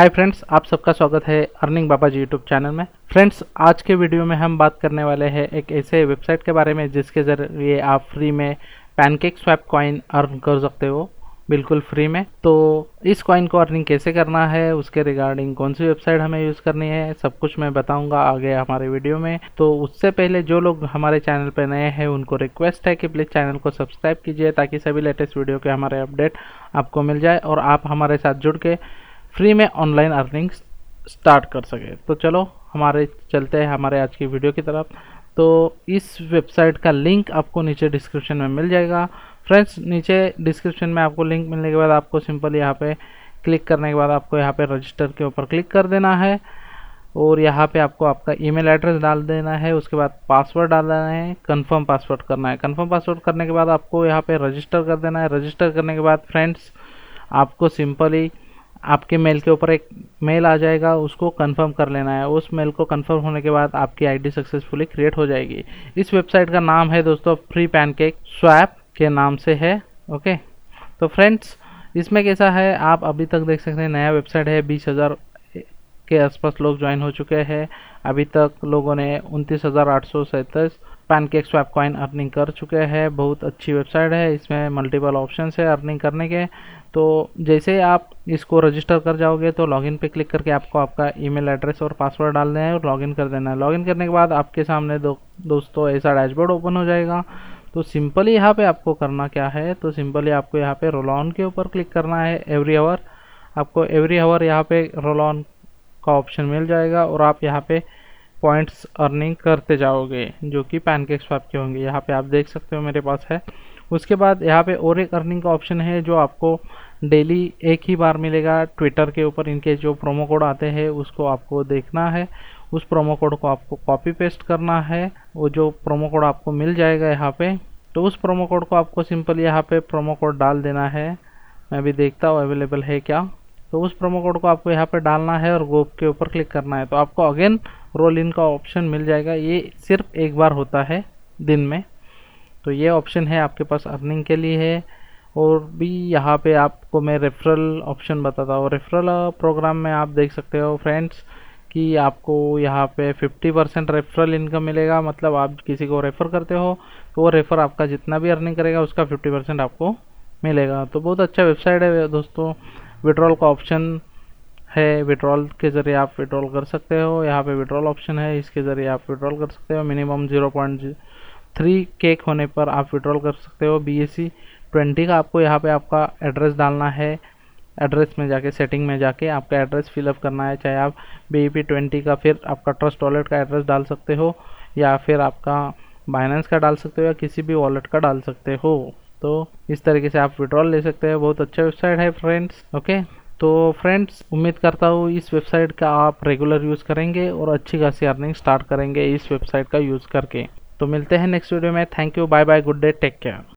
Hi friends आप सबका स्वागत है earning Baba ji YouTube channel में। फ्रेंड्स आज के वीडियो में हम बात करने वाले हैं एक ऐसे वेबसाइट के बारे में जिसके ज़रिए आप फ्री में पैनकेक स्वैप कॉइन अर्न कर सकते हो। बिल्कुल फ्री में। तो इस कॉइन को अर्निंग कैसे करना है, उसके रिगार्डिंग कौन सी वेबसाइट हमें यूज़ करनी है, सब कुछ मैं बताऊँगा आगे हमारे वीडियो में। तो उससे पहले जो लोग हमारे चैनल पर नए हैं, उनको रिक्वेस्ट है कि प्लीज़ चैनल को सब्सक्राइब कीजिए ताकि सभी लेटेस्ट वीडियो के हमारे अपडेट आपको मिल जाए और आप हमारे साथ जुड़ के फ्री में ऑनलाइन अर्निंग स्टार्ट कर सके। तो चलो, हमारे चलते हैं हमारे आज की वीडियो की तरफ़। तो इस वेबसाइट का लिंक आपको नीचे डिस्क्रिप्शन में मिल जाएगा। फ्रेंड्स, नीचे डिस्क्रिप्शन में आपको लिंक मिलने के बाद आपको सिंपल यहाँ पे क्लिक करने के बाद आपको यहाँ पे रजिस्टर के ऊपर क्लिक कर देना है। और यहाँ पे आपको आपका ईमेल एड्रेस डाल देना है, उसके बाद पासवर्ड डाल देना है कंफर्म पासवर्ड करना है। कंफर्म पासवर्ड करने के बाद आपको यहाँ पे रजिस्टर कर देना है। रजिस्टर करने के बाद फ्रेंड्स, आपको सिंपली आपके मेल के ऊपर एक मेल आ जाएगा, उसको कंफर्म कर लेना है। उस मेल को कंफर्म होने के बाद आपकी आईडी सक्सेसफुली क्रिएट हो जाएगी। इस वेबसाइट का नाम है दोस्तों फ्री पैनकेक स्वैप के नाम से है ओके तो फ्रेंड्स इसमें कैसा है? आप अभी तक देख सकते हैं, नया वेबसाइट है। बीस हज़ार के आसपास लोग ज्वाइन हो चुके हैं। अभी तक लोगों ने उनतीस हज़ार आठ सौ सैंतीस पैनकेक स्वैप कॉइन अर्निंग कर चुके हैं। बहुत अच्छी वेबसाइट है। इसमें मल्टीपल ऑप्शन है अर्निंग करने के। तो जैसे आप इसको रजिस्टर कर जाओगे तो लॉगिन पे क्लिक करके आपको आपका ईमेल एड्रेस और पासवर्ड डालना है और लॉगिन कर देना है। लॉगिन करने के बाद आपके सामने दो, दोस्तों, ऐसा डैशबोर्ड ओपन हो जाएगा। तो सिंपली यहाँ पे आपको करना क्या है? तो सिंपली आपको यहाँ पे रोल ऑन के ऊपर क्लिक करना है एवरी आवर आपको एवरी आवर यहाँ पे रोल ऑन का ऑप्शन मिल जाएगा और आप यहाँ पे पॉइंट्स अर्निंग करते जाओगे, जो कि पैनकेक स्वैप के होंगे। यहाँ पे आप देख सकते हो मेरे पास है। उसके बाद यहाँ पे और एक अर्निंग का ऑप्शन है, जो आपको डेली एक ही बार मिलेगा ट्विटर के ऊपर। इनके जो प्रोमो कोड आते हैं, उसको आपको देखना है। उस प्रोमो कोड को आपको कॉपी पेस्ट करना है। वो जो प्रोमो कोड आपको मिल जाएगा यहाँ पे तो उस प्रोमो कोड को आपको सिंपल यहाँ पे प्रोमो कोड डाल देना है। मैं भी देखता हूँ अवेलेबल है क्या। तो उस प्रोमो कोड को आपको यहाँ पे डालना है और गोप के ऊपर क्लिक करना है। तो आपको अगेन रोल इन का ऑप्शन मिल जाएगा। ये सिर्फ़ एक बार होता है दिन में। तो ये ऑप्शन है आपके पास अर्निंग के लिए है। और भी यहाँ पे आपको मैं रेफरल ऑप्शन बताता हूँ। रेफरल प्रोग्राम में आप देख सकते हो फ्रेंड्स कि आपको यहाँ पे 50 परसेंट रेफरल इनकम मिलेगा। मतलब आप किसी को रेफ़र करते हो तो वो रेफ़र आपका जितना भी अर्निंग करेगा, उसका 50 परसेंट आपको मिलेगा। तो बहुत अच्छा वेबसाइट है दोस्तों। विड्रॉल का ऑप्शन है विड्रॉल के ज़रिए आप विड्रॉल कर सकते हो। यहाँ पे विड्रॉल ऑप्शन है, इसके ज़रिए आप विड्रॉल कर सकते हो। Minimum zero point three cake होने पर आप विड्रॉल कर सकते हो। बी एस सी ट्वेंटी का आपको यहाँ पे आपका एड्रेस डालना है। एड्रेस में जाके सेटिंग में जाके आपका एड्रेस फिलअप करना है। चाहे आप बी पी ट्वेंटी का फिर आपका ट्रस्ट वॉलेट का एड्रेस डाल सकते हो, या फिर आपका बाइनेंस का डाल सकते हो, या किसी भी वॉलेट का डाल सकते हो। तो इस तरीके से आप विड्रॉल ले सकते हो। बहुत अच्छा वेबसाइट है फ्रेंड्स ओके तो फ्रेंड्स उम्मीद करता हूँ इस वेबसाइट का आप रेगुलर यूज़ करेंगे और अच्छी खासी अर्निंग स्टार्ट करेंगे इस वेबसाइट का यूज़ करके। तो मिलते हैं नेक्स्ट वीडियो में। Thank you bye bye good day take care